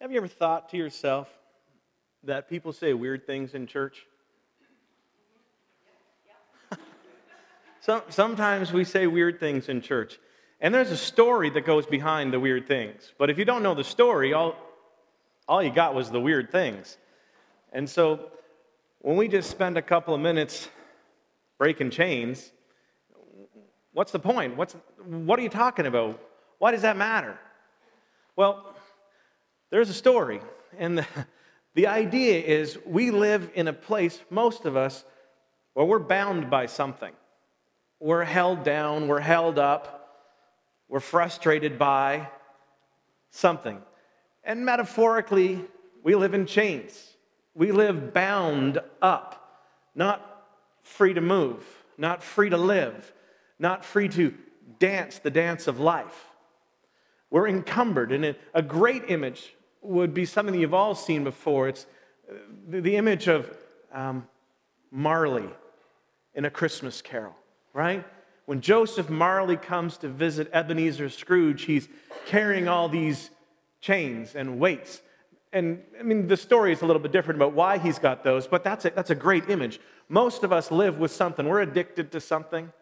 Have you ever thought to yourself that people say weird things in church? Some, sometimes we say weird things in church. And there's a story that goes behind the weird things. But if you don't know the story, all, all you got was the weird things. And so when we just spend a couple of minutes breaking chains, what's the point? What's, what are you talking about? Why does that matter? Well, there's a story. And the, the idea is we live in a place, most of us, where we're bound by something. We're held down, we're held up, we're frustrated by something. And metaphorically, we live in chains. We live bound up, not free to move, not free to live, not free to dance the dance of life. We're encumbered. And a great image would be something that you've all seen before. It's uh, the image of um, Marley in A Christmas Carol right? When Joseph Marley comes to visit Ebenezer Scrooge, he's carrying all these chains and weights. And I mean, the story is a little bit different about why he's got those, but that's a, that's a great image. Most of us live with something. We're addicted to something,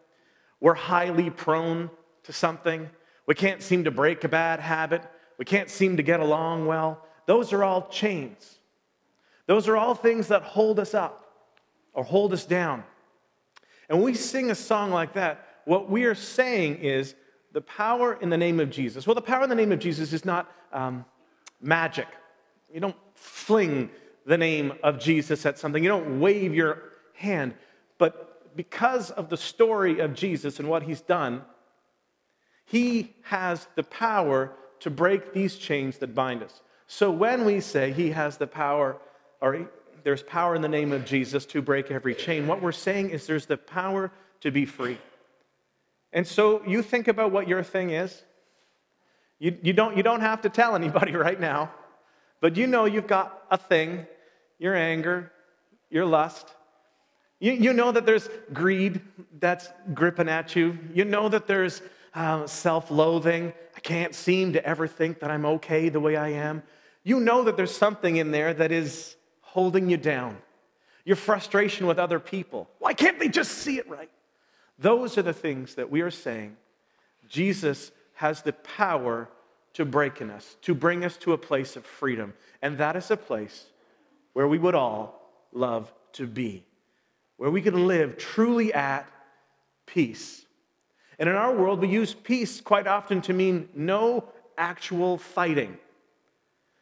we're highly prone to something. We can't seem to break a bad habit, we can't seem to get along well. Those are all chains. Those are all things that hold us up or hold us down. And when we sing a song like that, what we are saying is the power in the name of Jesus. Well, the power in the name of Jesus is not um, magic. You don't fling the name of Jesus at something, you don't wave your hand. But because of the story of Jesus and what he's done, he has the power to break these chains that bind us. So when we say he has the power, or there's power in the name of Jesus to break every chain. What we're saying is there's the power to be free. And so you think about what your thing is. You, you, don't, you don't have to tell anybody right now, but you know you've got a thing your anger, your lust. You, you know that there's greed that's gripping at you. You know that there's uh, self loathing. I can't seem to ever think that I'm okay the way I am. You know that there's something in there that is holding you down, your frustration with other people. Why can't they just see it right? Those are the things that we are saying Jesus has the power to break in us, to bring us to a place of freedom. And that is a place where we would all love to be, where we could live truly at peace. And in our world, we use peace quite often to mean no actual fighting.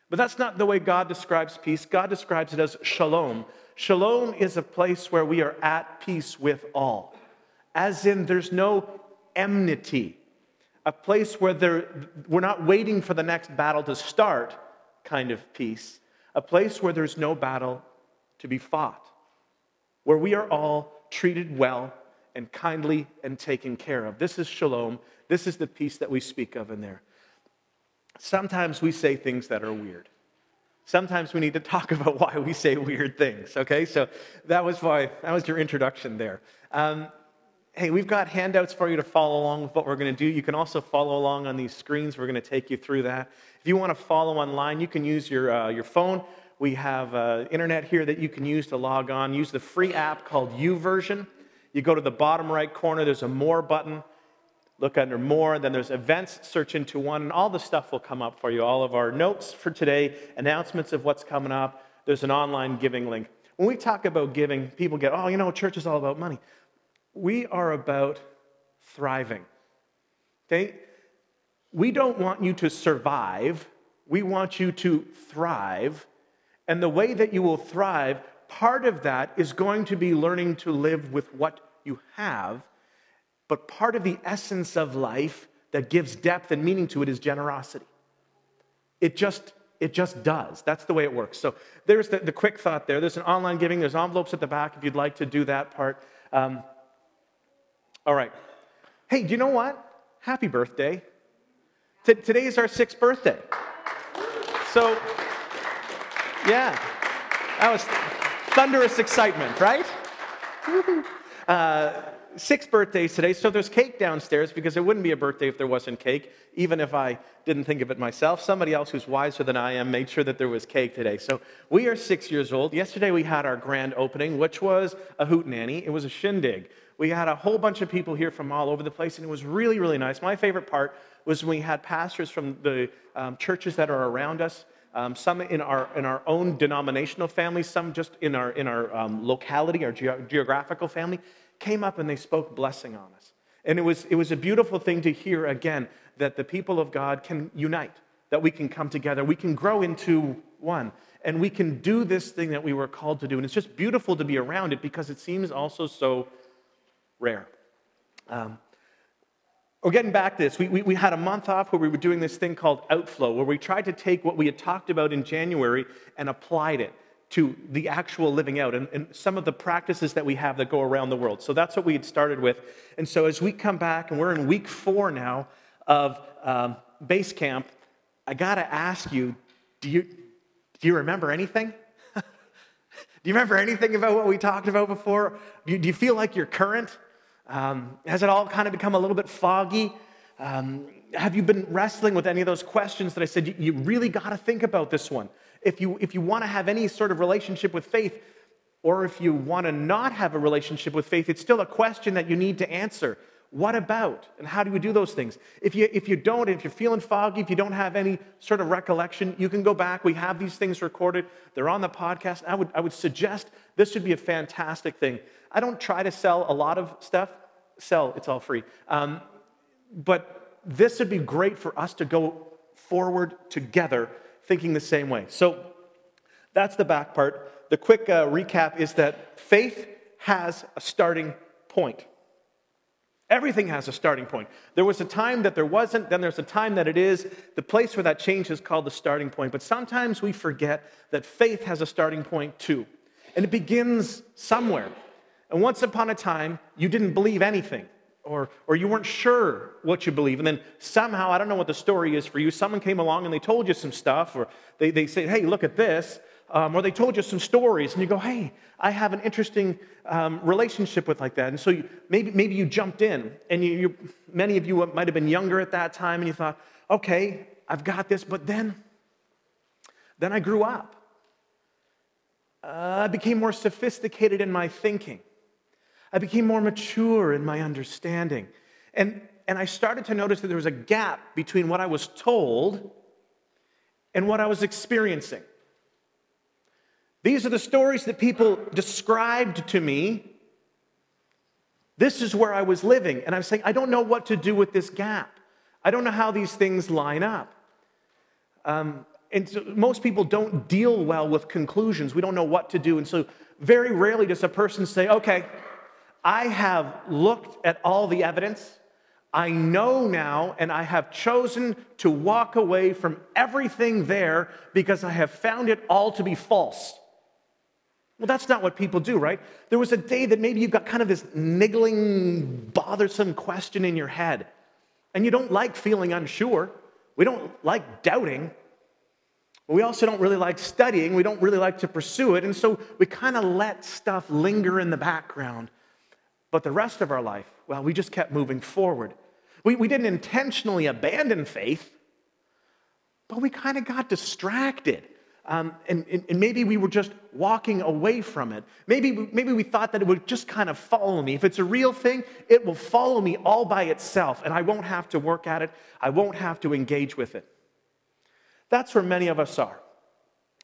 But that's not the way God describes peace. God describes it as shalom. Shalom is a place where we are at peace with all, as in there's no enmity, a place where there, we're not waiting for the next battle to start, kind of peace, a place where there's no battle to be fought, where we are all treated well and kindly and taken care of. This is shalom. This is the peace that we speak of in there. Sometimes we say things that are weird. Sometimes we need to talk about why we say weird things, okay? So that was why, that was your introduction there. Um, hey, we've got handouts for you to follow along with what we're going to do. You can also follow along on these screens. We're going to take you through that. If you want to follow online, you can use your, uh, your phone. We have uh, internet here that you can use to log on. Use the free app called YouVersion. You go to the bottom right corner, there's a More button look under more. Then there's events, search into one, and all the stuff will come up for you. All of our notes for today, announcements of what's coming up. There's an online giving link. When we talk about giving, people get, oh, you know, church is all about money. We are about thriving. Okay? We don't want you to survive, we want you to thrive. And the way that you will thrive, part of that is going to be learning to live with what you have but part of the essence of life that gives depth and meaning to it is generosity. It just it just does. That's the way it works. So there's the, the quick thought there. There's an online giving. There's envelopes at the back if you'd like to do that part. Um, all right. Hey, do you know what? Happy birthday. T- today is our sixth birthday. So, yeah, that was thunderous excitement, right? Uh, six birthdays today, so there's cake downstairs because it wouldn't be a birthday if there wasn't cake, even if I didn't think of it myself. Somebody else who's wiser than I am made sure that there was cake today. So we are six years old. Yesterday we had our grand opening, which was a hootenanny. It was a shindig. We had a whole bunch of people here from all over the place, and it was really, really nice. My favorite part was when we had pastors from the um, churches that are around us um, some in our, in our own denominational family, some just in our, in our um, locality, our ge- geographical family, came up and they spoke blessing on us. And it was, it was a beautiful thing to hear again that the people of God can unite, that we can come together, we can grow into one, and we can do this thing that we were called to do. And it's just beautiful to be around it because it seems also so rare. Um, we're getting back to this. We, we, we, had a month off where we were doing this thing called Outflow, where we tried to take what we had talked about in January and applied it to the actual living out and, and some of the practices that we have that go around the world. So that's what we had started with. And so as we come back, and we're in week four now of um, base camp, I got to ask you do, you do you remember anything? do you remember anything about what we talked about before? Do you, do you feel like you're current? Um, has it all kind of become a little bit foggy? Um, have you been wrestling with any of those questions that I said you, you really got to think about this one? If you, if you want to have any sort of relationship with faith, or if you want to not have a relationship with faith, it's still a question that you need to answer. What about? And how do you do those things? If you, if you don't, if you're feeling foggy, if you don't have any sort of recollection, you can go back. We have these things recorded, they're on the podcast. I would, I would suggest this would be a fantastic thing. I don't try to sell a lot of stuff, sell, it's all free. Um, but this would be great for us to go forward together thinking the same way. So that's the back part. The quick uh, recap is that faith has a starting point. Everything has a starting point. There was a time that there wasn't, then there's a time that it is. The place where that change is called the starting point. But sometimes we forget that faith has a starting point too. And it begins somewhere. And once upon a time, you didn't believe anything, or, or you weren't sure what you believe. And then somehow, I don't know what the story is for you, someone came along and they told you some stuff, or they, they said, hey, look at this. Um, or they told you some stories, and you go, hey, I have an interesting um, relationship with like that. And so you, maybe, maybe you jumped in, and you, you, many of you might have been younger at that time, and you thought, okay, I've got this, but then, then I grew up. Uh, I became more sophisticated in my thinking. I became more mature in my understanding. And, and I started to notice that there was a gap between what I was told and what I was experiencing. These are the stories that people described to me. This is where I was living. And I'm saying, I don't know what to do with this gap. I don't know how these things line up. Um, and so most people don't deal well with conclusions. We don't know what to do. And so, very rarely does a person say, okay, I have looked at all the evidence. I know now, and I have chosen to walk away from everything there because I have found it all to be false. Well, that's not what people do, right? There was a day that maybe you've got kind of this niggling, bothersome question in your head, and you don't like feeling unsure. We don't like doubting. But We also don't really like studying. We don't really like to pursue it. And so we kind of let stuff linger in the background. But the rest of our life, well, we just kept moving forward. We, we didn't intentionally abandon faith, but we kind of got distracted. Um, and, and, maybe we were just walking away from it. Maybe, maybe we thought that it would just kind of follow me. If it's a real thing, it will follow me all by itself, and I won't have to work at it, I won't have to engage with it. That's where many of us are.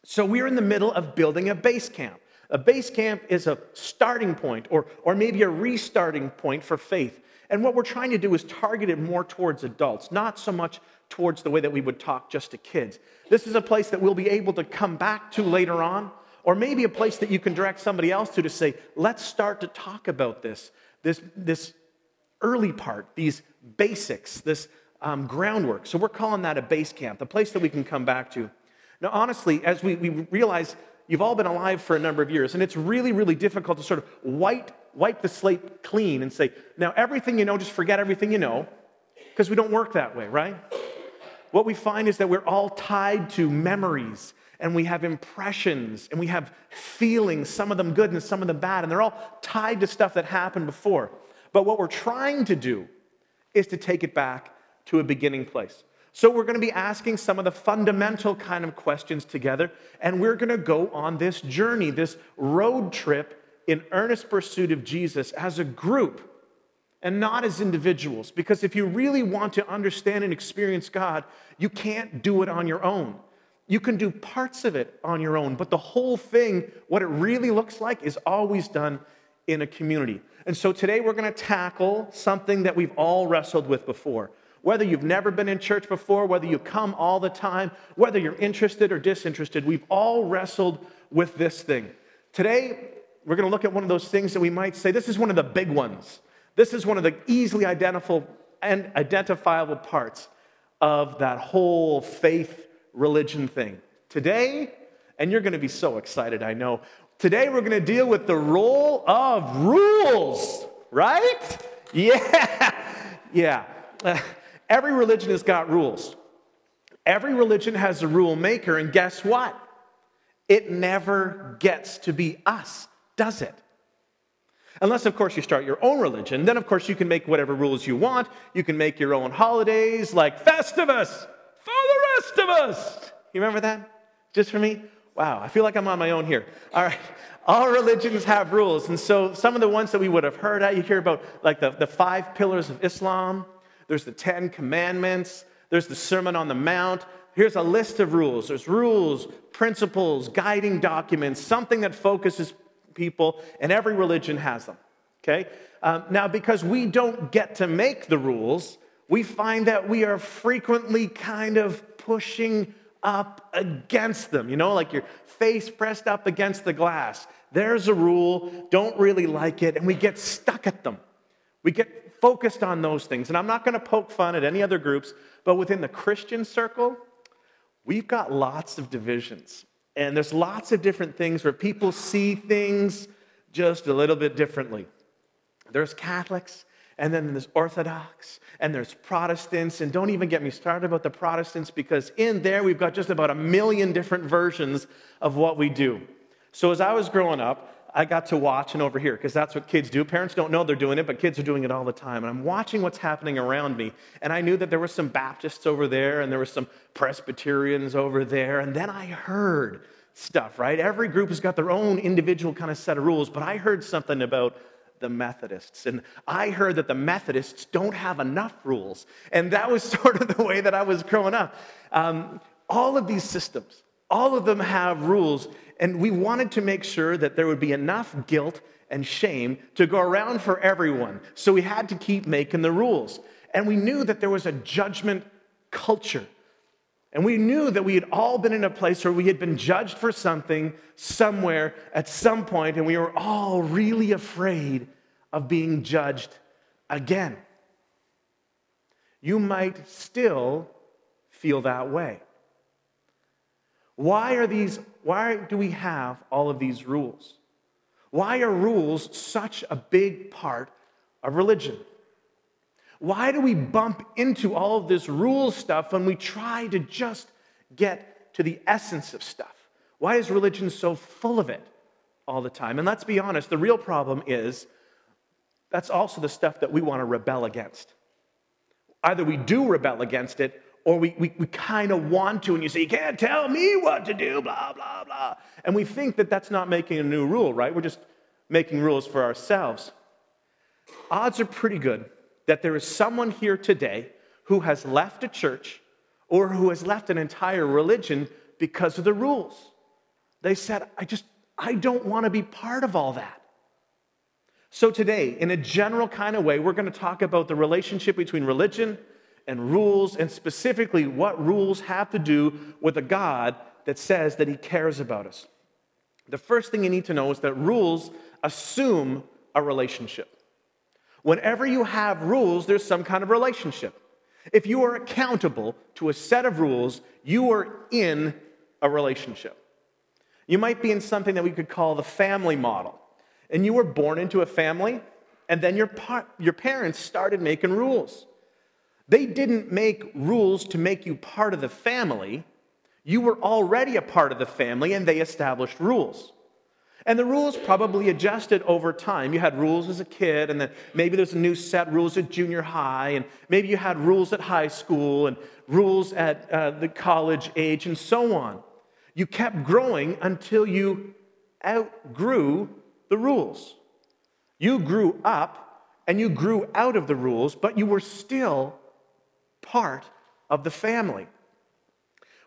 So we're in the middle of building a base camp. A base camp is a starting point or, or maybe a restarting point for faith. And what we're trying to do is target it more towards adults, not so much towards the way that we would talk just to kids. This is a place that we'll be able to come back to later on, or maybe a place that you can direct somebody else to to say, let's start to talk about this, this, this early part, these basics, this um, groundwork. So we're calling that a base camp, the place that we can come back to. Now, honestly, as we, we realize you've all been alive for a number of years, and it's really, really difficult to sort of wipe, wipe the slate clean and say, now everything you know, just forget everything you know, because we don't work that way, right? what we find is that we're all tied to memories and we have impressions and we have feelings, some of them good and some of them bad, and they're all tied to stuff that happened before. But what we're trying to do is to take it back to a beginning place. So we're going to be asking some of the fundamental kind of questions together, and we're going to go on this journey, this road trip in earnest pursuit of Jesus as a group and not as individuals. Because if you really want to understand and experience God, you can't do it on your own. You can do parts of it on your own, but the whole thing, what it really looks like, is always done in a community. And so today we're going to tackle something that we've all wrestled with before. Whether you've never been in church before, whether you come all the time, whether you're interested or disinterested, we've all wrestled with this thing. Today, we're going to look at one of those things that we might say this is one of the big ones. This is one of the easily identifiable and identifiable parts of that whole faith religion thing. Today, and you're going to be so excited, I know. Today, we're going to deal with the role of rules, right? Yeah, yeah. Uh, every religion has got rules. Every religion has a rule maker, and guess what? It never gets to be us, does it? Unless, of course, you start your own religion. Then, of course, you can make whatever rules you want. You can make your own holidays like Festivus for the rest of us. You remember that? Just for me? Wow, I feel like I'm on my own here. All right. All religions have rules. And so some of the ones that we would have heard, at, you hear about like the, the five pillars of Islam, there's the Ten Commandments, there's the Sermon on the Mount. Here's a list of rules. There's rules, principles, guiding documents, something that focuses people, and every religion has them. Okay? Um, now, because we don't get to make the rules, we find that we are frequently kind of pushing up against them. You know, like your face pressed up against the glass. There's a rule, don't really like it, and we get stuck at them. We get focused on those things. And I'm not going to poke fun at any other groups, but within the Christian circle, we've got lots of divisions. And there's lots of different things where people see things just a little bit differently. There's Catholics, and then there's Orthodox, and there's Protestants. And don't even get me started about the Protestants because in there we've got just about a million different versions of what we do. So as I was growing up, I got to watch and overhear because that's what kids do. Parents don't know they're doing it, but kids are doing it all the time. And I'm watching what's happening around me. And I knew that there were some Baptists over there and there were some Presbyterians over there. And then I heard stuff, right? Every group has got their own individual kind of set of rules, but I heard something about the Methodists. And I heard that the Methodists don't have enough rules. And that was sort of the way that I was growing up. Um, all of these systems, all of them have rules. And we wanted to make sure that there would be enough guilt and shame to go around for everyone. So we had to keep making the rules. And we knew that there was a judgment culture. And we knew that we had all been in a place where we had been judged for something somewhere at some point, and we were all really afraid of being judged again. You might still feel that way. Why are these why do we have all of these rules? Why are rules such a big part of religion? Why do we bump into all of this rule stuff when we try to just get to the essence of stuff? Why is religion so full of it all the time? And let's be honest, the real problem is that's also the stuff that we want to rebel against. Either we do rebel against it or we, we, we kind of want to, and you say, You can't tell me what to do, blah, blah, blah. And we think that that's not making a new rule, right? We're just making rules for ourselves. Odds are pretty good that there is someone here today who has left a church or who has left an entire religion because of the rules. They said, I just, I don't want to be part of all that. So, today, in a general kind of way, we're going to talk about the relationship between religion and rules, and specifically what rules have to do with a God that says that He cares about us. The first thing you need to know is that rules assume a relationship. Whenever you have rules, there's some kind of relationship. If you are accountable to a set of rules, you are in a relationship. You might be in something that we could call the family model. And you were born into a family, and then your, par- your parents started making rules. They didn't make rules to make you part of the family. You were already a part of the family, and they established rules. And the rules probably adjusted over time. You had rules as a kid, and then maybe there's a new set rules at junior high, and maybe you had rules at high school, and rules at uh, the college age, and so on. You kept growing until you outgrew the rules. You grew up and you grew out of the rules, but you were still part of the family.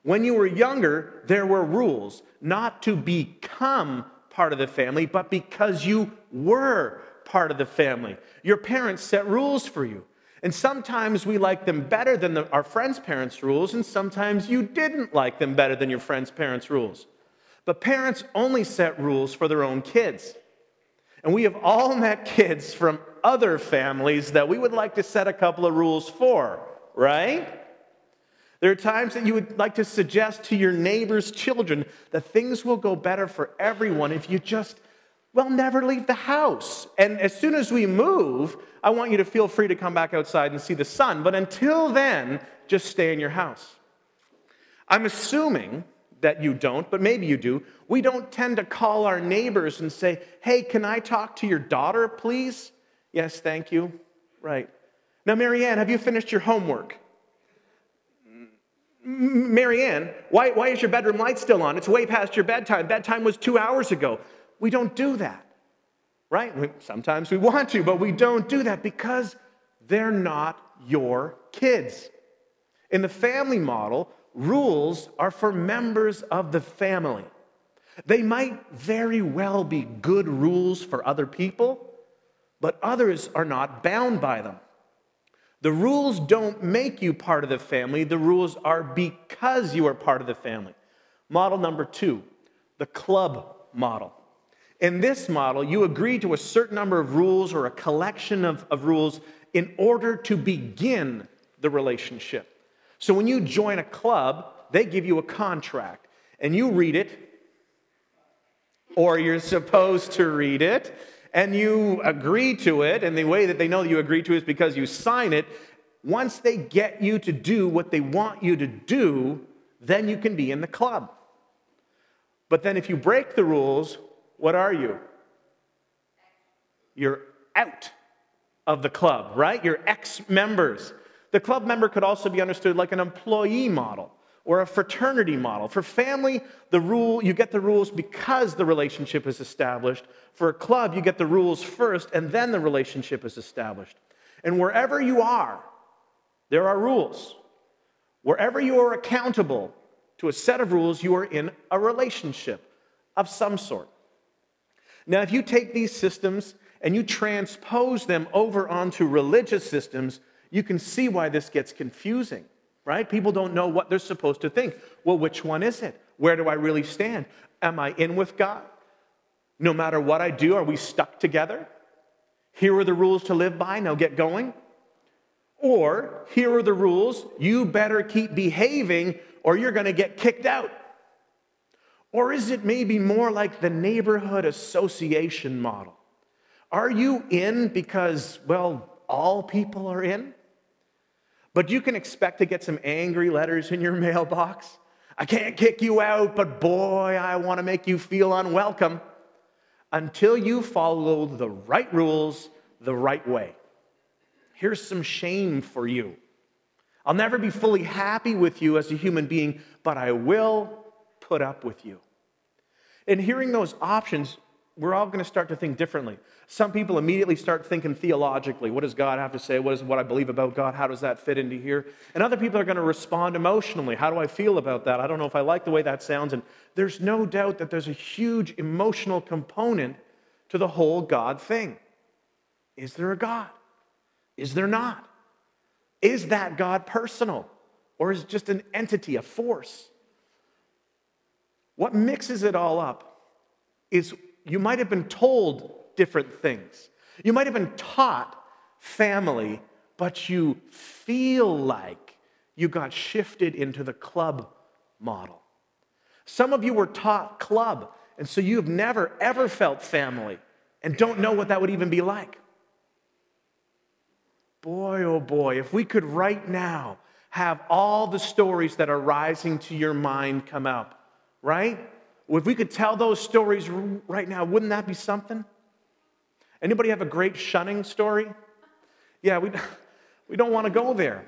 When you were younger, there were rules, not to become part of the family, but because you were part of the family. Your parents set rules for you. And sometimes we like them better than the, our friends' parents' rules, and sometimes you didn't like them better than your friends' parents' rules. But parents only set rules for their own kids. And we have all met kids from other families that we would like to set a couple of rules for, right? There are times that you would like to suggest to your neighbor's children that things will go better for everyone if you just, well, never leave the house. And as soon as we move, I want you to feel free to come back outside and see the sun. But until then, just stay in your house. I'm assuming that you don't, but maybe you do. We don't tend to call our neighbors and say, hey, can I talk to your daughter, please? Yes, thank you. Right. Now, Marianne, have you finished your homework? Marianne, why, why is your bedroom light still on? It's way past your bedtime. Bedtime was two hours ago. We don't do that, right? Sometimes we want to, but we don't do that because they're not your kids. In the family model, rules are for members of the family. They might very well be good rules for other people, but others are not bound by them. The rules don't make you part of the family, the rules are because you are part of the family. Model number two, the club model. In this model, you agree to a certain number of rules or a collection of, of rules in order to begin the relationship. So when you join a club, they give you a contract and you read it, or you're supposed to read it, and you agree to it, and the way that they know that you agree to it is because you sign it. Once they get you to do what they want you to do, then you can be in the club. But then if you break the rules, what are you? You're out of the club, right? You're ex members. The club member could also be understood like an employee model or a fraternity model. For family, the rule, you get the rules because the relationship is established. For a club, you get the rules first and then the relationship is established. And wherever you are, there are rules. Wherever you are accountable to a set of rules, you are in a relationship of some sort. Now, if you take these systems and you transpose them over onto religious systems, you can see why this gets confusing right? People don't know what they're supposed to think. Well, which one is it? Where do I really stand? Am I in with God? No matter what I do, are we stuck together? Here are the rules to live by, now get going. Or here are the rules, you better keep behaving or you're going to get kicked out. Or is it maybe more like the neighborhood association model? Are you in because, well, all people are in? But you can expect to get some angry letters in your mailbox. I can't kick you out, but boy, I want to make you feel unwelcome until you follow the right rules the right way. Here's some shame for you. I'll never be fully happy with you as a human being, but I will put up with you. In hearing those options, we're all going to start to think differently. Some people immediately start thinking theologically. What does God have to say? What is what I believe about God? How does that fit into here? And other people are going to respond emotionally. How do I feel about that? I don't know if I like the way that sounds. And there's no doubt that there's a huge emotional component to the whole God thing. Is there a God? Is there not? Is that God personal? Or is it just an entity, a force? What mixes it all up is you might have been told different things. You might have been taught family, but you feel like you got shifted into the club model. Some of you were taught club, and so you have never, ever felt family and don't know what that would even be like. Boy, oh boy, if we could right now have all the stories that are rising to your mind come up, right? If we could tell those stories right now, wouldn't that be something? Anybody have a great shunning story? Yeah, we, we don't want to go there.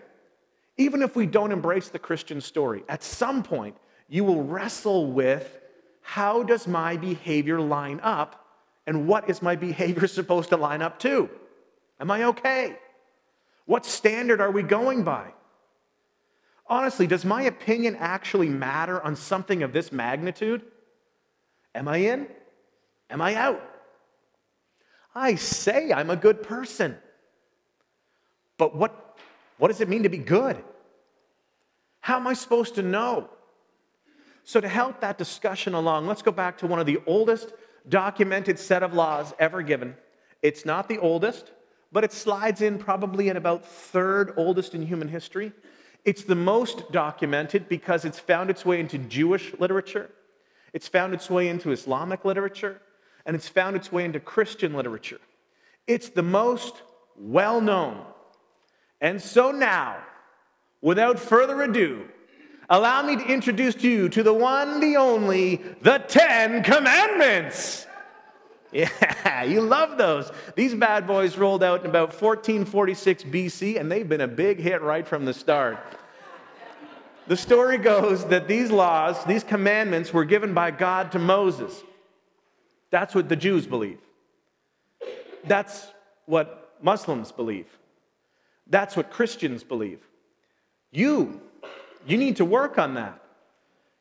Even if we don't embrace the Christian story, at some point you will wrestle with how does my behavior line up and what is my behavior supposed to line up to? Am I okay? What standard are we going by? Honestly, does my opinion actually matter on something of this magnitude? Am I in? Am I out? I say I'm a good person. But what, what does it mean to be good? How am I supposed to know? So, to help that discussion along, let's go back to one of the oldest documented set of laws ever given. It's not the oldest, but it slides in probably at about third oldest in human history. It's the most documented because it's found its way into Jewish literature, it's found its way into Islamic literature, and it's found its way into Christian literature. It's the most well known. And so now, without further ado, allow me to introduce you to the one, the only, the Ten Commandments. Yeah, you love those. These bad boys rolled out in about 1446 BC, and they've been a big hit right from the start. The story goes that these laws, these commandments, were given by God to Moses. That's what the Jews believe. That's what Muslims believe. That's what Christians believe. You, you need to work on that.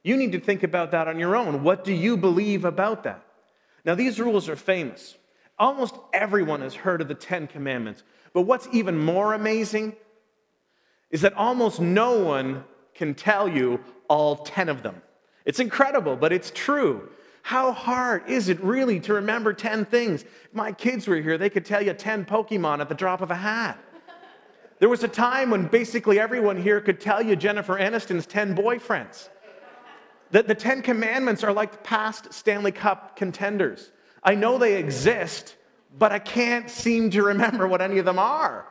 You need to think about that on your own. What do you believe about that? Now, these rules are famous. Almost everyone has heard of the Ten Commandments. But what's even more amazing is that almost no one can tell you all 10 of them. It's incredible, but it's true. How hard is it really to remember 10 things? If my kids were here, they could tell you 10 Pokemon at the drop of a hat. There was a time when basically everyone here could tell you Jennifer Aniston's 10 boyfriends. That the Ten Commandments are like past Stanley Cup contenders. I know they exist, but I can't seem to remember what any of them are.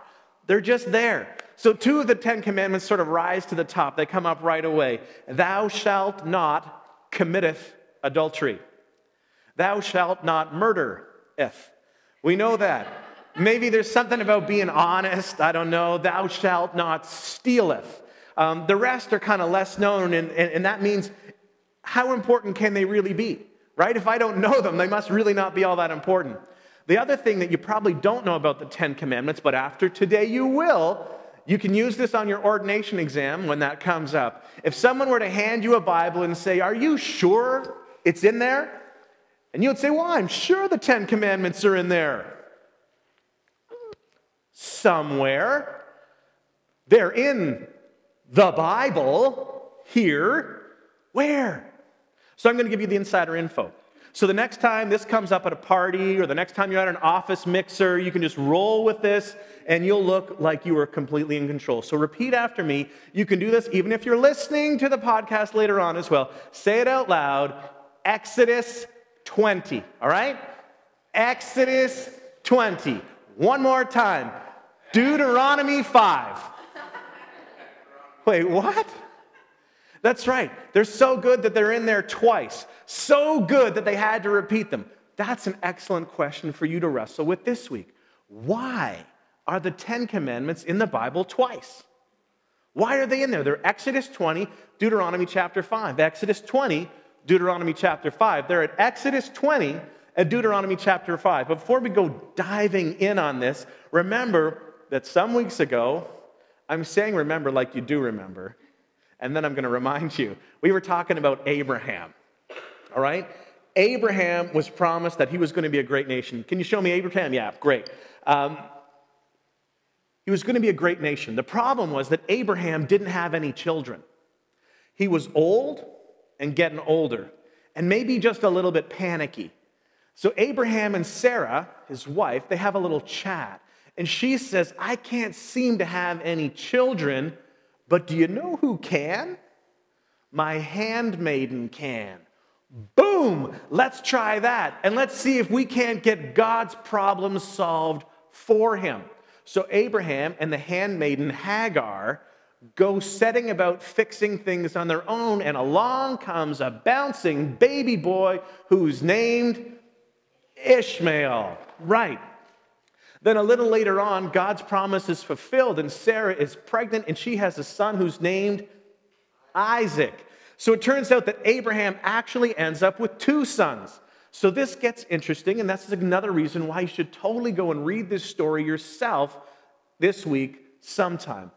They're just there. So, two of the Ten Commandments sort of rise to the top. They come up right away. Thou shalt not committeth adultery. Thou shalt not murder if. We know that. Maybe there's something about being honest. I don't know. Thou shalt not stealeth. Um, the rest are kind of less known, and, and, and that means how important can they really be? Right? If I don't know them, they must really not be all that important. The other thing that you probably don't know about the Ten Commandments, but after today you will, you can use this on your ordination exam when that comes up. If someone were to hand you a Bible and say, Are you sure it's in there? And you would say, Well, I'm sure the Ten Commandments are in there. Somewhere. They're in the Bible. Here. Where? So I'm going to give you the insider info. So the next time this comes up at a party or the next time you're at an office mixer, you can just roll with this and you'll look like you are completely in control. So repeat after me. You can do this even if you're listening to the podcast later on as well. Say it out loud Exodus 20, all right? Exodus 20. One more time. Deuteronomy 5. Wait, what? That's right. They're so good that they're in there twice. So good that they had to repeat them. That's an excellent question for you to wrestle with this week. Why are the Ten Commandments in the Bible twice? Why are they in there? They're Exodus 20, Deuteronomy chapter 5. Exodus 20, Deuteronomy chapter 5. They're at Exodus 20 and Deuteronomy chapter 5. But before we go diving in on this, remember that some weeks ago, I'm saying remember like you do remember, and then I'm going to remind you, we were talking about Abraham. All right? Abraham was promised that he was going to be a great nation. Can you show me Abraham? Yeah, great. Um, he was going to be a great nation. The problem was that Abraham didn't have any children. He was old and getting older, and maybe just a little bit panicky. So Abraham and Sarah, his wife, they have a little chat. And she says, I can't seem to have any children, but do you know who can? My handmaiden can. Boom! Let's try that. And let's see if we can't get God's problems solved for him. So Abraham and the handmaiden Hagar go setting about fixing things on their own, and along comes a bouncing baby boy who's named Ishmael. Right. Then a little later on, God's promise is fulfilled, and Sarah is pregnant, and she has a son who's named Isaac. So it turns out that Abraham actually ends up with two sons. So this gets interesting, and that's another reason why you should totally go and read this story yourself this week sometime.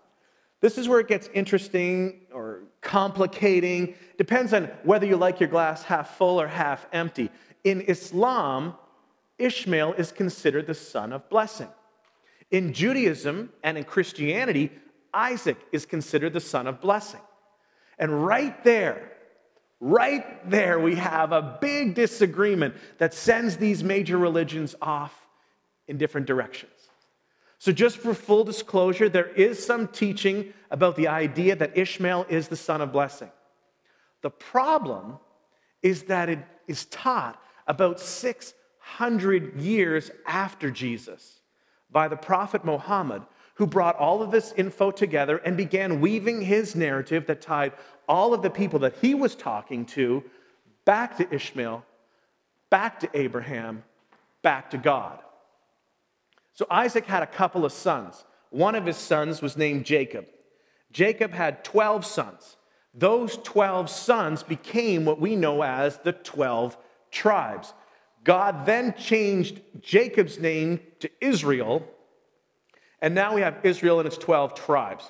This is where it gets interesting or complicating. Depends on whether you like your glass half full or half empty. In Islam, Ishmael is considered the son of blessing. In Judaism and in Christianity, Isaac is considered the son of blessing. And right there, right there, we have a big disagreement that sends these major religions off in different directions. So, just for full disclosure, there is some teaching about the idea that Ishmael is the son of blessing. The problem is that it is taught about 600 years after Jesus by the prophet Muhammad, who brought all of this info together and began weaving his narrative that tied all of the people that he was talking to back to Ishmael, back to Abraham, back to God. So Isaac had a couple of sons. One of his sons was named Jacob. Jacob had 12 sons. Those 12 sons became what we know as the 12 tribes. God then changed Jacob's name to Israel and now we have Israel and its 12 tribes.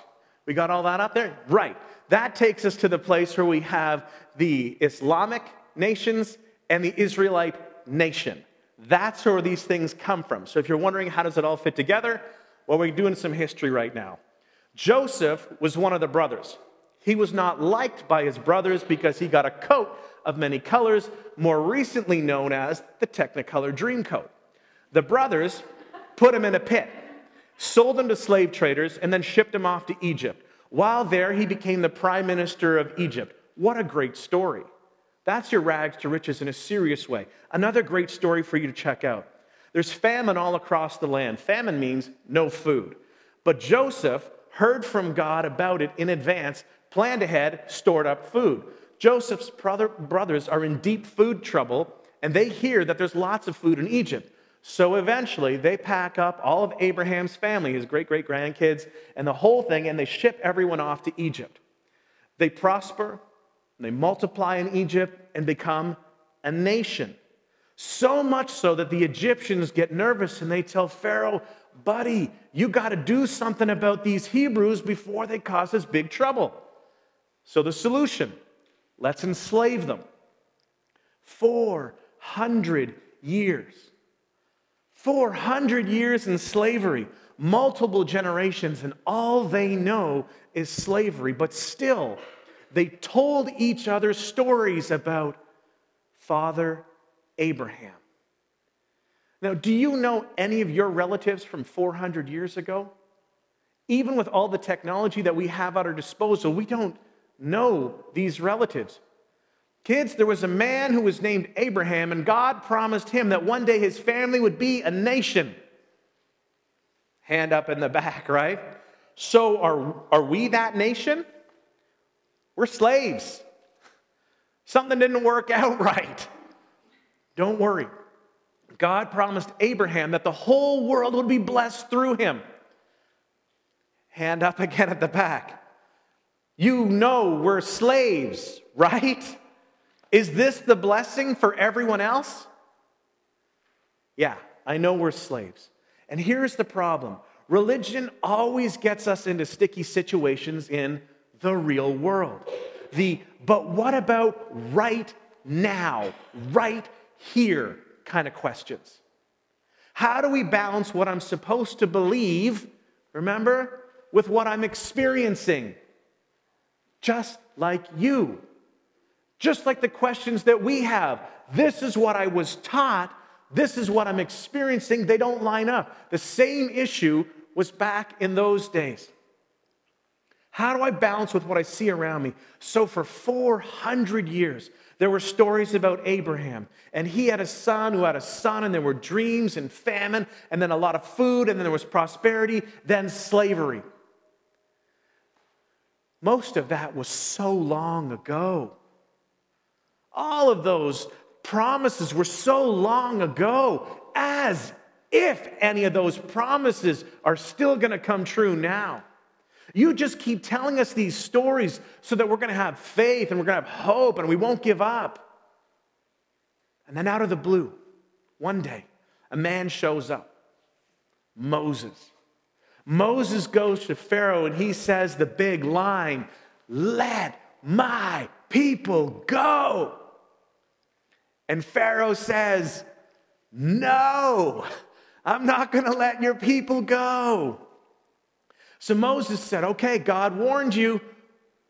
We got all that up there? Right. That takes us to the place where we have the Islamic nations and the Israelite nation. That's where these things come from. So if you're wondering how does it all fit together, well, we're doing some history right now. Joseph was one of the brothers. He was not liked by his brothers because he got a coat of many colors, more recently known as the Technicolor Dream Coat. The brothers put him in a pit sold him to slave traders, and then shipped him off to Egypt. While there, he became the prime minister of Egypt. What a great story. That's your rags to riches in a serious way. Another great story for you to check out. There's famine all across the land. Famine means no food. But Joseph heard from God about it in advance, planned ahead, stored up food. Joseph's brother, brothers are in deep food trouble, and they hear that there's lots of food in Egypt. So eventually, they pack up all of Abraham's family, his great great grandkids, and the whole thing, and they ship everyone off to Egypt. They prosper, they multiply in Egypt, and become a nation. So much so that the Egyptians get nervous and they tell Pharaoh, buddy, you got to do something about these Hebrews before they cause us big trouble. So the solution let's enslave them. 400 years. 400 years in slavery, multiple generations, and all they know is slavery. But still, they told each other stories about Father Abraham. Now, do you know any of your relatives from 400 years ago? Even with all the technology that we have at our disposal, we don't know these relatives. Kids, there was a man who was named Abraham, and God promised him that one day his family would be a nation. Hand up in the back, right? So, are, are we that nation? We're slaves. Something didn't work out right. Don't worry. God promised Abraham that the whole world would be blessed through him. Hand up again at the back. You know we're slaves, right? Is this the blessing for everyone else? Yeah, I know we're slaves. And here's the problem religion always gets us into sticky situations in the real world. The, but what about right now, right here kind of questions. How do we balance what I'm supposed to believe, remember, with what I'm experiencing? Just like you. Just like the questions that we have. This is what I was taught. This is what I'm experiencing. They don't line up. The same issue was back in those days. How do I balance with what I see around me? So, for 400 years, there were stories about Abraham, and he had a son who had a son, and there were dreams and famine, and then a lot of food, and then there was prosperity, then slavery. Most of that was so long ago. All of those promises were so long ago, as if any of those promises are still going to come true now. You just keep telling us these stories so that we're going to have faith and we're going to have hope and we won't give up. And then out of the blue, one day, a man shows up Moses. Moses goes to Pharaoh and he says the big line Let my people go. And Pharaoh says, No, I'm not going to let your people go. So Moses said, Okay, God warned you.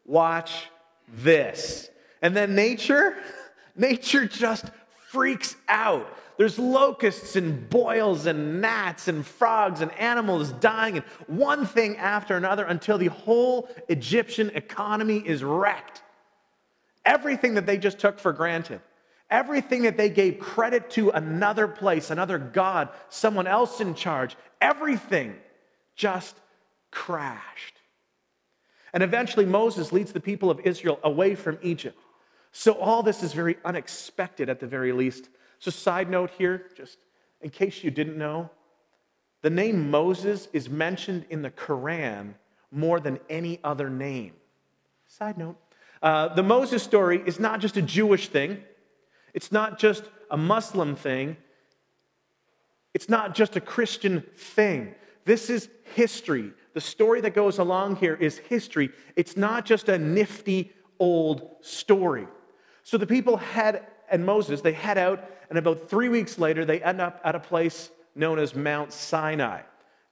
Watch this. And then nature, nature just freaks out. There's locusts and boils and gnats and frogs and animals dying, and one thing after another until the whole Egyptian economy is wrecked. Everything that they just took for granted, everything that they gave credit to another place, another God, someone else in charge, everything just crashed. And eventually, Moses leads the people of Israel away from Egypt. So, all this is very unexpected at the very least. So, side note here, just in case you didn't know, the name Moses is mentioned in the Quran more than any other name. Side note. Uh, the Moses story is not just a Jewish thing, it's not just a Muslim thing, it's not just a Christian thing. This is history. The story that goes along here is history. It's not just a nifty old story. So the people head, and Moses, they head out, and about three weeks later, they end up at a place known as Mount Sinai.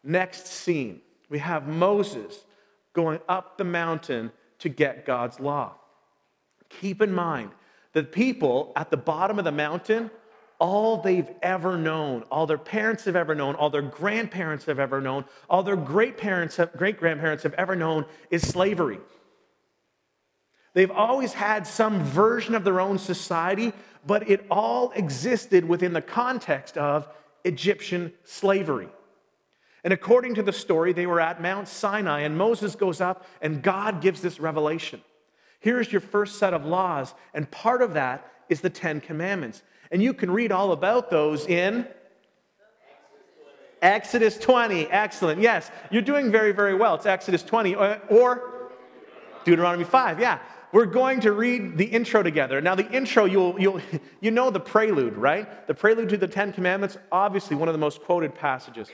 Next scene, we have Moses going up the mountain to get God's law. Keep in mind, the people at the bottom of the mountain all they've ever known, all their parents have ever known, all their grandparents have ever known, all their great parents, great grandparents have ever known is slavery. They've always had some version of their own society, but it all existed within the context of Egyptian slavery. And according to the story, they were at Mount Sinai, and Moses goes up, and God gives this revelation. Here's your first set of laws, and part of that is the Ten Commandments. And you can read all about those in Exodus 20. Excellent. Yes, you're doing very, very well. It's Exodus 20 uh, or Deuteronomy 5. Yeah. We're going to read the intro together. Now, the intro, you'll, you'll, you know the prelude, right? The prelude to the Ten Commandments, obviously one of the most quoted passages.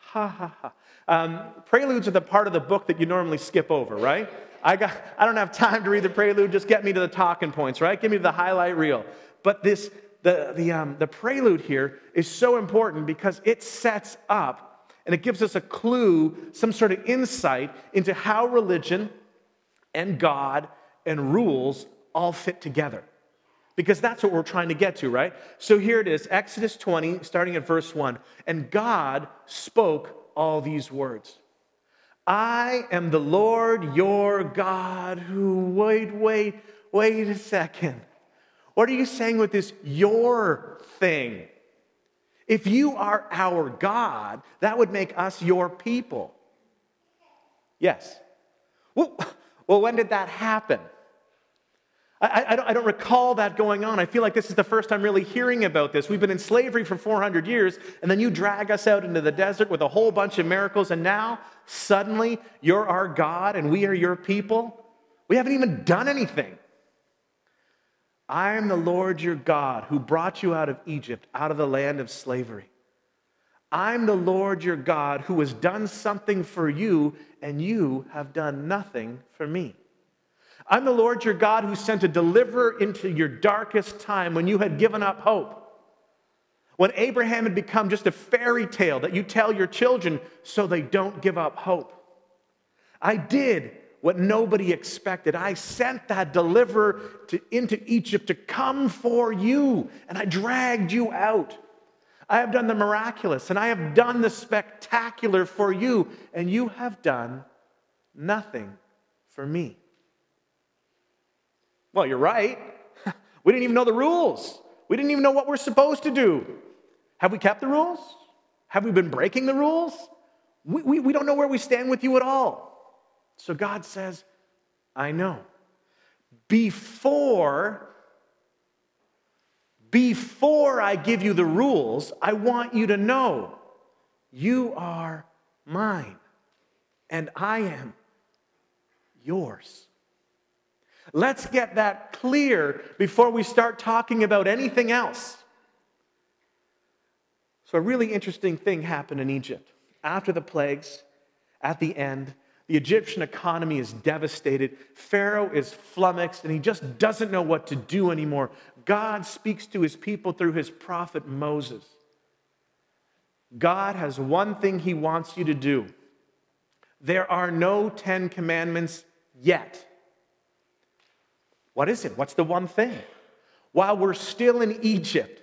Ha ha ha. Um, preludes are the part of the book that you normally skip over, right? I, got, I don't have time to read the prelude, just get me to the talking points, right? Give me the highlight reel. But this, the, the, um, the prelude here is so important because it sets up and it gives us a clue, some sort of insight into how religion and God and rules all fit together. Because that's what we're trying to get to, right? So here it is Exodus 20, starting at verse 1. And God spoke all these words I am the Lord your God who, wait, wait, wait a second. What are you saying with this your thing? If you are our God, that would make us your people. Yes. Well, well when did that happen? I, I, I, don't, recall that going on. I feel like this is the first time really hearing about this. We've been in slavery for 400 years, and then you drag us out into the desert with a whole bunch of miracles, and now suddenly you're our God and we are your people? We haven't even done anything. I am the Lord your God who brought you out of Egypt, out of the land of slavery. I'm the Lord your God who has done something for you, and you have done nothing for me. I'm the Lord your God who sent a deliverer into your darkest time when you had given up hope. When Abraham had become just a fairy tale that you tell your children so they don't give up hope. I did what nobody expected. I sent that deliverer to, into Egypt to come for you, and I dragged you out. I have done the miraculous, and I have done the spectacular for you, and you have done nothing for me. Well, you're right. We didn't even know the rules. We didn't even know what we're supposed to do. Have we kept the rules? Have we been breaking the rules? We, we, we don't know where we stand with you at all. So God says, I know. Before before I give you the rules, I want you to know you are mine and I am yours. Let's get that clear before we start talking about anything else. So, a really interesting thing happened in Egypt. After the plagues, at the end, the Egyptian economy is devastated. Pharaoh is flummoxed and he just doesn't know what to do anymore. God speaks to his people through his prophet Moses. God has one thing he wants you to do. There are no Ten Commandments yet. What is it? What's the one thing? While we're still in Egypt,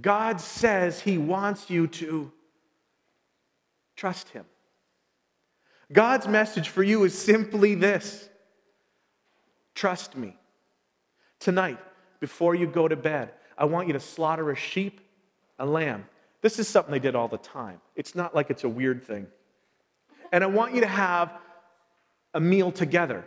God says he wants you to trust him. God's message for you is simply this trust me. Tonight, before you go to bed, I want you to slaughter a sheep, a lamb. This is something they did all the time. It's not like it's a weird thing. And I want you to have a meal together.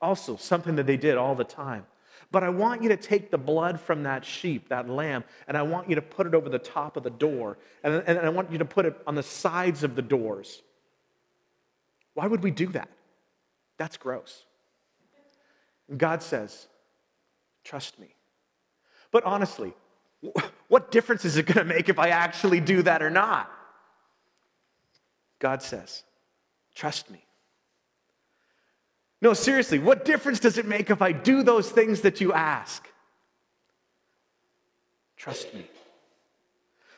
Also, something that they did all the time. But I want you to take the blood from that sheep, that lamb, and I want you to put it over the top of the door. And, and I want you to put it on the sides of the doors. Why would we do that? That's gross. And God says, Trust me. But honestly, what difference is it going to make if I actually do that or not? God says, Trust me. No, seriously, what difference does it make if I do those things that you ask? Trust me.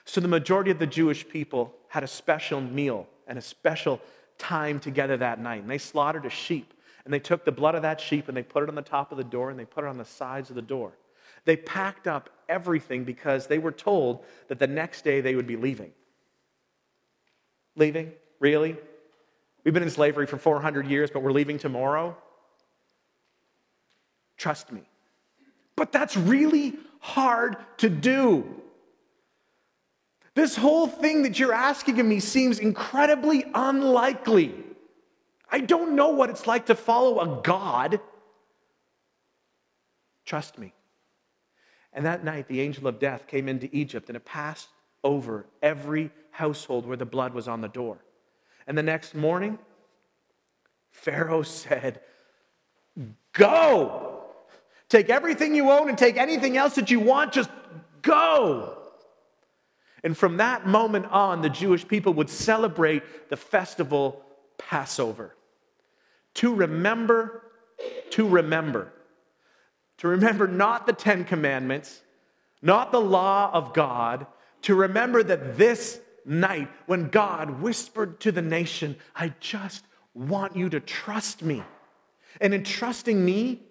So, the majority of the Jewish people had a special meal and a special time together that night. And they slaughtered a sheep. And they took the blood of that sheep and they put it on the top of the door and they put it on the sides of the door. They packed up everything because they were told that the next day they would be leaving. Leaving? Really? We've been in slavery for 400 years, but we're leaving tomorrow? Trust me. But that's really hard to do. This whole thing that you're asking of me seems incredibly unlikely. I don't know what it's like to follow a God. Trust me. And that night, the angel of death came into Egypt and it passed over every household where the blood was on the door. And the next morning, Pharaoh said, Go! Take everything you own and take anything else that you want, just go! And from that moment on, the Jewish people would celebrate the festival Passover. To remember, to remember. To remember not the Ten Commandments, not the law of God, to remember that this night, when God whispered to the nation, I just want you to trust me. And in trusting me,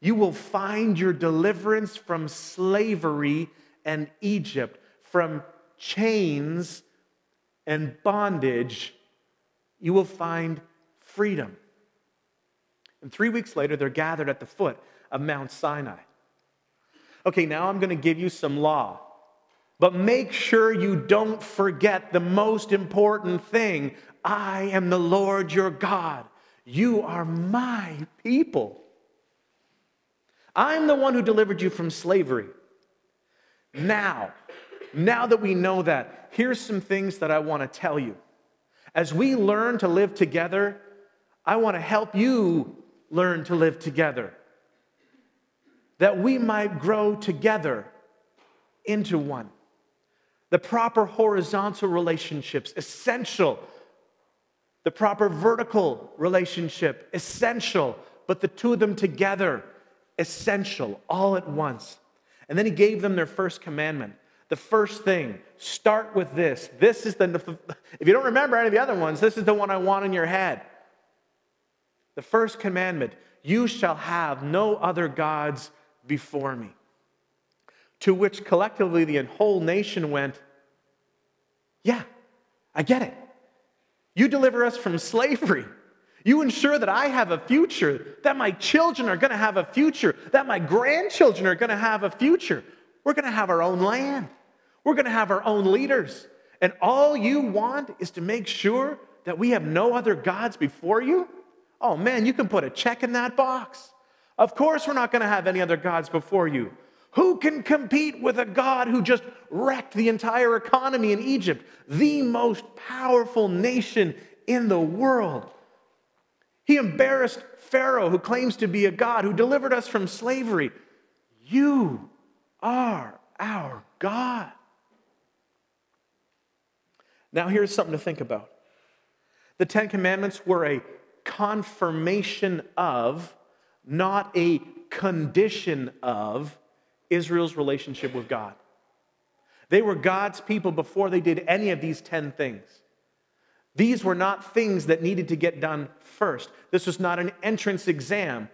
you will find your deliverance from slavery and Egypt from chains and bondage, you will find freedom. And three weeks later, they're gathered at the foot of Mount Sinai. Okay, now I'm going to give you some law. But make sure you don't forget the most important thing I am the Lord your God. You are my people. I'm the one who delivered you from slavery. Now, now that we know that, here's some things that I want to tell you. As we learn to live together, I want to help you learn to live together. That we might grow together into one. The proper horizontal relationships, essential. The proper vertical relationship, essential. But the two of them together, essential, all at once. And then he gave them their first commandment the first thing, start with this. This is the, if you don't remember any of the other ones, this is the one I want in your head. The first commandment you shall have no other gods before me. To which collectively the whole nation went, Yeah, I get it. You deliver us from slavery. You ensure that I have a future, that my children are going to have a future, that my grandchildren are going to have a future. We're going to have our own land. We're going to have our own leaders. And all you want is to make sure that we have no other gods before you? Oh man, you can put a check in that box. Of course, we're not going to have any other gods before you. Who can compete with a God who just wrecked the entire economy in Egypt, the most powerful nation in the world? He embarrassed Pharaoh, who claims to be a God, who delivered us from slavery. You are our God. Now, here's something to think about the Ten Commandments were a confirmation of, not a condition of, Israel's relationship with God. They were God's people before they did any of these 10 things. These were not things that needed to get done first. This was not an entrance exam.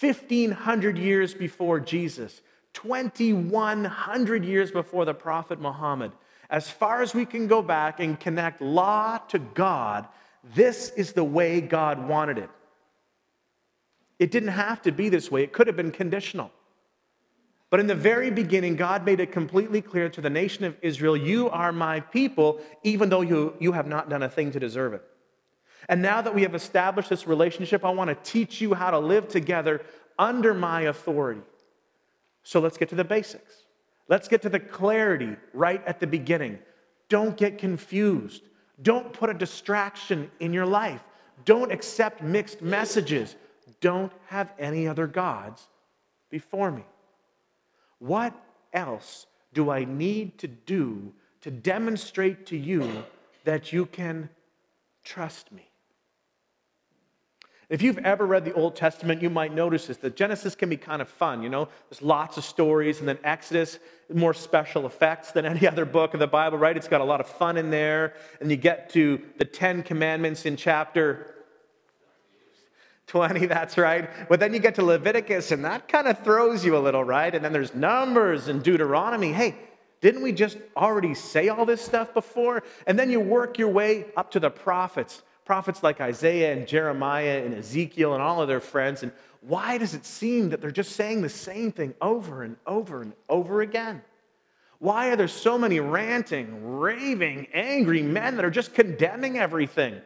1,500 years before Jesus, 2,100 years before the Prophet Muhammad, as far as we can go back and connect law to God, this is the way God wanted it. It didn't have to be this way, it could have been conditional. But in the very beginning, God made it completely clear to the nation of Israel you are my people, even though you, you have not done a thing to deserve it. And now that we have established this relationship, I want to teach you how to live together under my authority. So let's get to the basics. Let's get to the clarity right at the beginning. Don't get confused. Don't put a distraction in your life. Don't accept mixed messages. Don't have any other gods before me. What else do I need to do to demonstrate to you that you can trust me? If you've ever read the Old Testament, you might notice this that Genesis can be kind of fun. You know, there's lots of stories, and then Exodus, more special effects than any other book in the Bible, right? It's got a lot of fun in there. And you get to the Ten Commandments in chapter 20, that's right. But then you get to Leviticus, and that kind of throws you a little, right? And then there's Numbers and Deuteronomy. Hey, didn't we just already say all this stuff before? And then you work your way up to the prophets, prophets like Isaiah and Jeremiah and Ezekiel and all of their friends. And why does it seem that they're just saying the same thing over and over and over again? Why are there so many ranting, raving, angry men that are just condemning everything?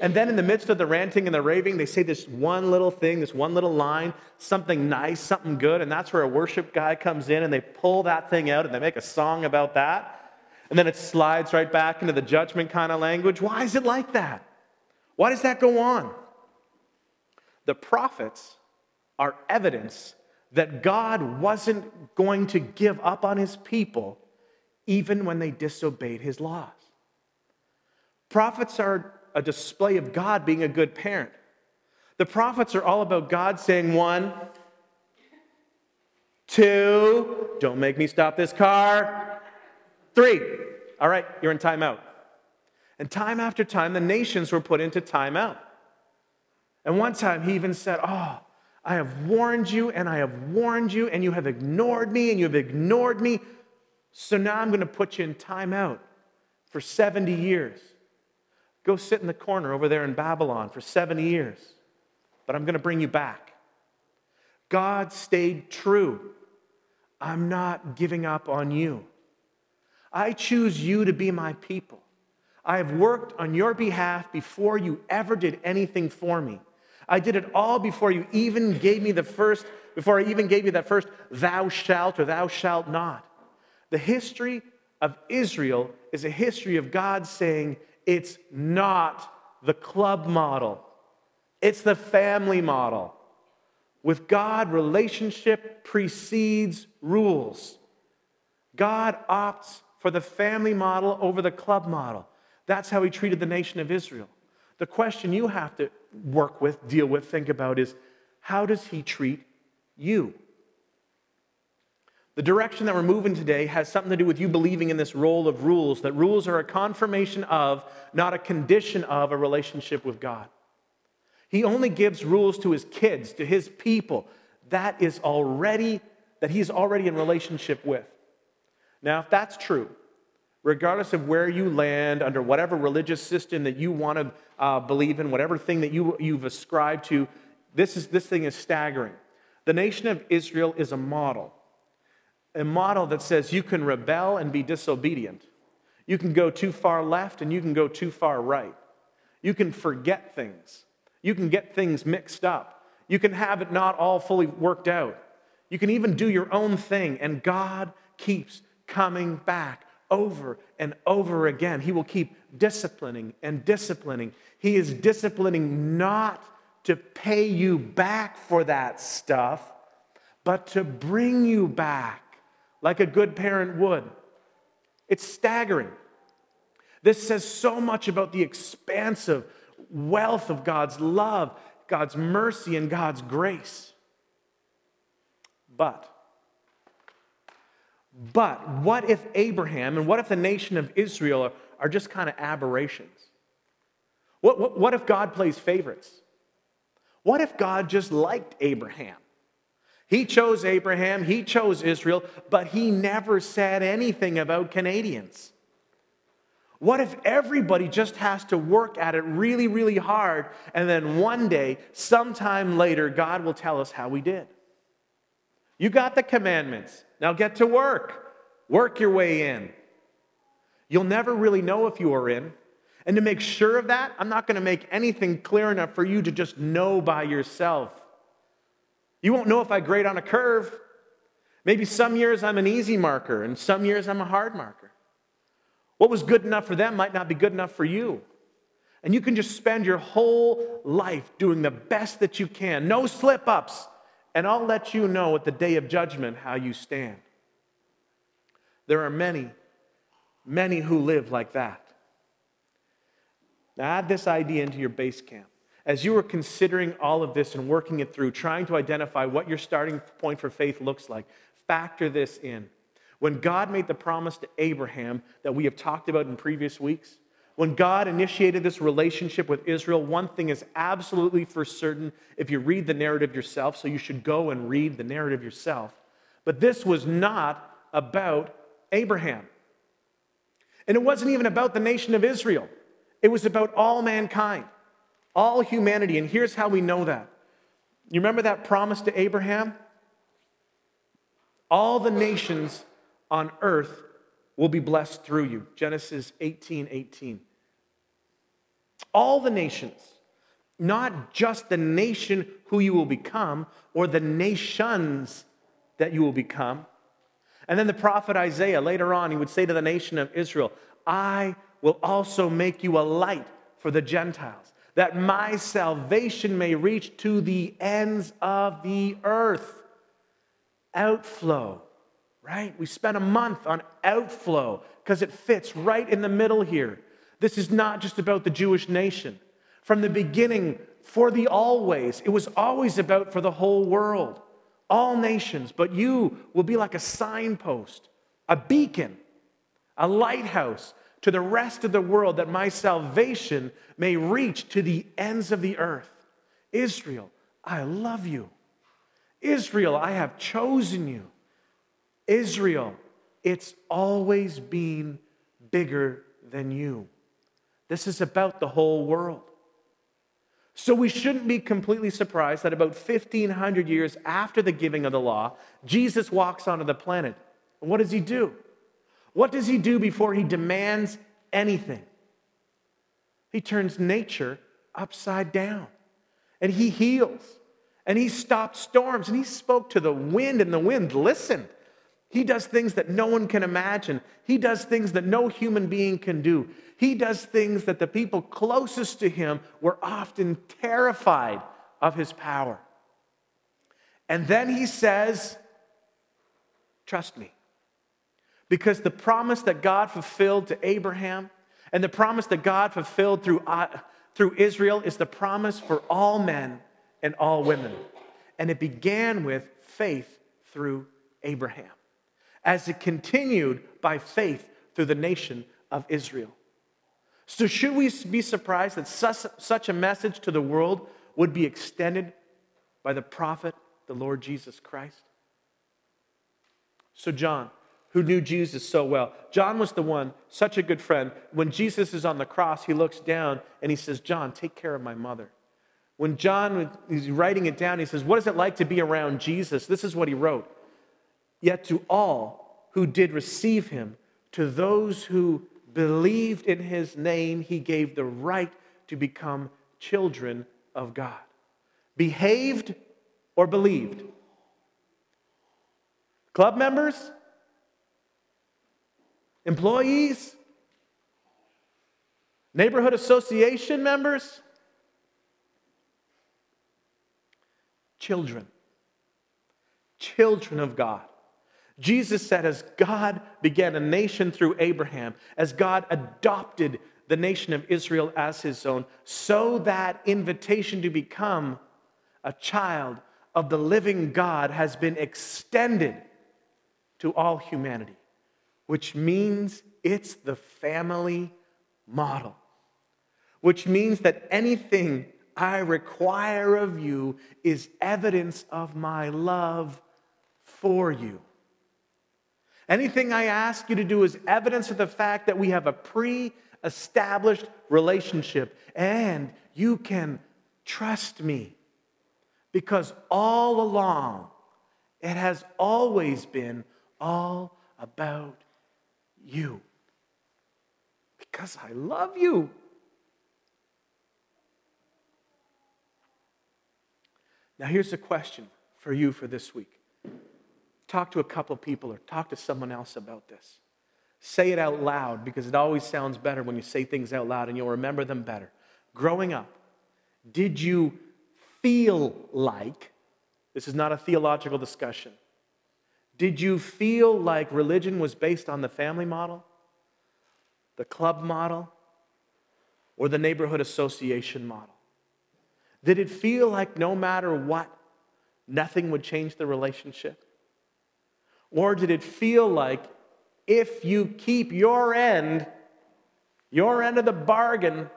And then in the midst of the ranting and the raving, they say this one little thing, this one little line, something nice, something good. And that's where a worship guy comes in and they pull that thing out and they make a song about that. And then it slides right back into the judgment kind of language. Why is it like that? Why does that go on? The prophets are evidence that God wasn't going to give up on his people even when they disobeyed his laws. Prophets are a display of God being a good parent. The prophets are all about God saying, one, two, don't make me stop this car, three, all right, you're in timeout. And time after time, the nations were put into timeout. And one time he even said, Oh, I have warned you and I have warned you, and you have ignored me and you have ignored me. So now I'm going to put you in timeout for 70 years. Go sit in the corner over there in Babylon for seven years, but I'm going to bring you back. God stayed true. I'm not giving up on you. I choose you to be my people. I have worked on your behalf before you ever did anything for me. I did it all before you even gave me the first, before I even gave you that first thou shalt or thou shalt not. The history of Israel is a history of God saying, it's not the club model, it's the family model. With God, relationship precedes rules. God opts for the family model over the club model. That's how he treated the nation of Israel. The question you have to work with, deal with, think about is how does he treat you? The direction that we're moving today has something to do with you believing in this role of rules, that rules are a confirmation of, not a condition of, a relationship with God. He only gives rules to his kids, to his people. That is already, that he's already in relationship with. Now, if that's true, regardless of where you land, under whatever religious system that you want to uh, believe in, whatever thing that you, you've ascribed to, this, is, this thing is staggering. The nation of Israel is a model a model that says you can rebel and be disobedient. You can go too far left and you can go too far right. You can forget things. You can get things mixed up. You can have it not all fully worked out. You can even do your own thing, and God keeps coming back over and over again. He will keep disciplining and disciplining. He is disciplining not to pay you back for that stuff, but to bring you back like a good parent would. It's staggering. This says so much about the expansive wealth of God's love, God's mercy, and God's grace. But, but what if Abraham and what if the nation of Israel are, are just kind of aberrations? What, what, what if God plays favorites? What if God just liked Abraham? He chose Abraham, he chose Israel, but he never said anything about Canadians. What if everybody just has to work at it really, really hard, and then one day, sometime later, God will tell us how we did? You got the commandments. Now get to work. Work your way in. You'll never really know if you are in. And to make sure of that, I'm not going to make anything clear enough for you to just know by yourself. You won't know if I grade on a curve. Maybe some years I'm an easy marker, and some years I'm a hard marker. What was good enough for them might not be good enough for you. And you can just spend your whole life doing the best that you can, no slip ups, and I'll let you know at the day of judgment how you stand. There are many, many who live like that. Now, add this idea into your base camp as you are considering all of this and working it through, trying to identify what your starting point for faith looks like, factor this in. When God made the promise to Abraham that we have talked about in previous weeks, when God initiated this relationship with Israel, one thing is absolutely for certain if you read the narrative yourself, so you should go and read the narrative yourself. But this was not about Abraham. And it wasn't even about the nation of Israel, it was about all mankind all humanity. And here's how we know that. You remember that promise to Abraham? All the nations on earth will be blessed through you. Genesis 18 18. All the nations, not just the nation who you will become or the nations that you will become. And then the prophet Isaiah, later on, he would say to the nation of Israel, I will also make you a light for the Gentiles that my salvation may reach to the ends of the earth. Outflow, right? We spent a month on outflow because it fits right in the middle here. This is not just about the Jewish nation. From the beginning, for the always, it was always about for the whole world, all nations, but you will be like a signpost, a beacon, a lighthouse to the rest of the world that my salvation may reach to the ends of the earth. Israel, I love you. Israel, I have chosen you. Israel, it's always been bigger than you. This is about the whole world. So we shouldn't be completely surprised that about 1500 years after the giving of the law, Jesus walks onto the planet. And what does he do? What does he do before he demands anything? He turns nature upside down and he heals and he stopped storms and he spoke to the wind and the wind listened. He does things that no one can imagine. He does things that no human being can do. He does things that the people closest to him were often terrified of his power. And then he says, Trust me. Because the promise that God fulfilled to Abraham and the promise that God fulfilled through, uh, through Israel is the promise for all men and all women. And it began with faith through Abraham, as it continued by faith through the nation of Israel. So, should we be surprised that such, such a message to the world would be extended by the prophet, the Lord Jesus Christ? So, John, who knew Jesus so well. John was the one, such a good friend. When Jesus is on the cross, he looks down and he says, John, take care of my mother. When John is writing it down, he says, What is it like to be around Jesus? This is what he wrote. Yet to all who did receive him, to those who believed in his name, he gave the right to become children of God. Behaved or believed? Club members? Employees? Neighborhood association members? Children. Children of God. Jesus said, as God began a nation through Abraham, as God adopted the nation of Israel as his own, so that invitation to become a child of the living God has been extended to all humanity, which means it's the family model, which means that anything I require of you is evidence of my love for you. Anything I ask you to do is evidence of the fact that we have a pre established relationship and you can trust me because all along it has always been all about you. Because I love you. Now, here's a question for you for this week. Talk to a couple people or talk to someone else about this. Say it out loud because it always sounds better when you say things out loud and you'll remember them better. Growing up, did you feel like, this is not a theological discussion, did you feel like religion was based on the family model, the club model, or the neighborhood association model? Did it feel like no matter what, nothing would change the relationship? Or did it feel like if you keep your end, your end of the bargain,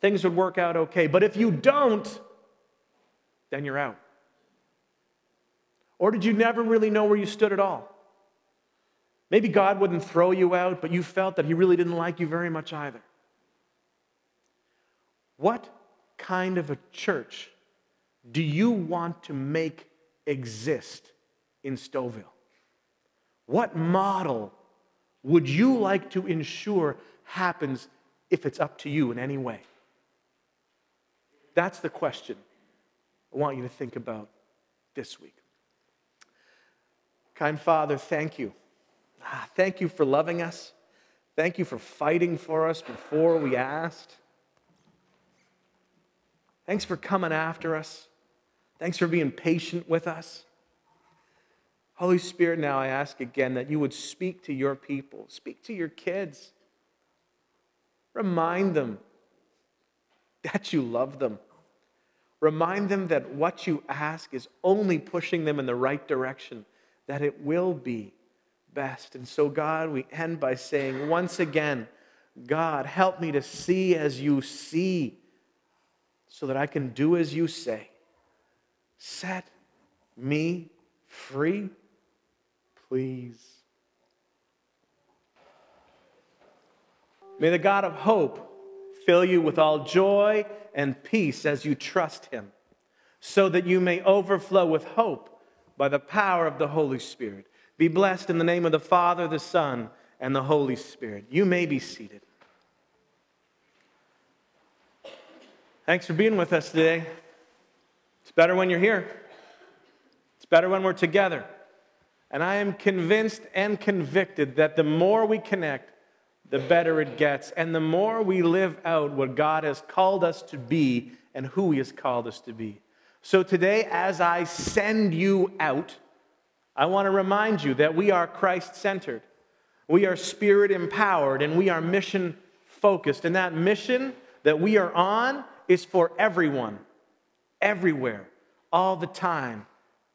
things would work out okay. But if you don't, then you're out. Or did you never really know where you stood at all? Maybe God wouldn't throw you out, but you felt that He really didn't like you very much either. What kind of a church do you want to make exist in Stouffville? What model would you like to ensure happens if it's up to you in any way? That's the question I want you to think about this week. Kind Father, thank you. Ah, thank you for loving us. Thank you for fighting for us before we asked. Thanks for coming after us. Thanks for being patient with us. Holy Spirit, now I ask again that you would speak to your people, speak to your kids. Remind them that you love them. Remind them that what you ask is only pushing them in the right direction, that it will be best. And so, God, we end by saying once again, God, help me to see as you see so that I can do as you say. Set me free, please. May the God of hope fill you with all joy and peace as you trust him, so that you may overflow with hope by the power of the Holy Spirit. Be blessed in the name of the Father, the Son, and the Holy Spirit. You may be seated. Thanks for being with us today. It's better when you're here, it's better when we're together. And I am convinced and convicted that the more we connect, the better it gets. And the more we live out what God has called us to be and who He has called us to be. So today, as I send you out, I want to remind you that we are Christ centered, we are spirit empowered, and we are mission focused. And that mission that we are on is for everyone, everywhere, all the time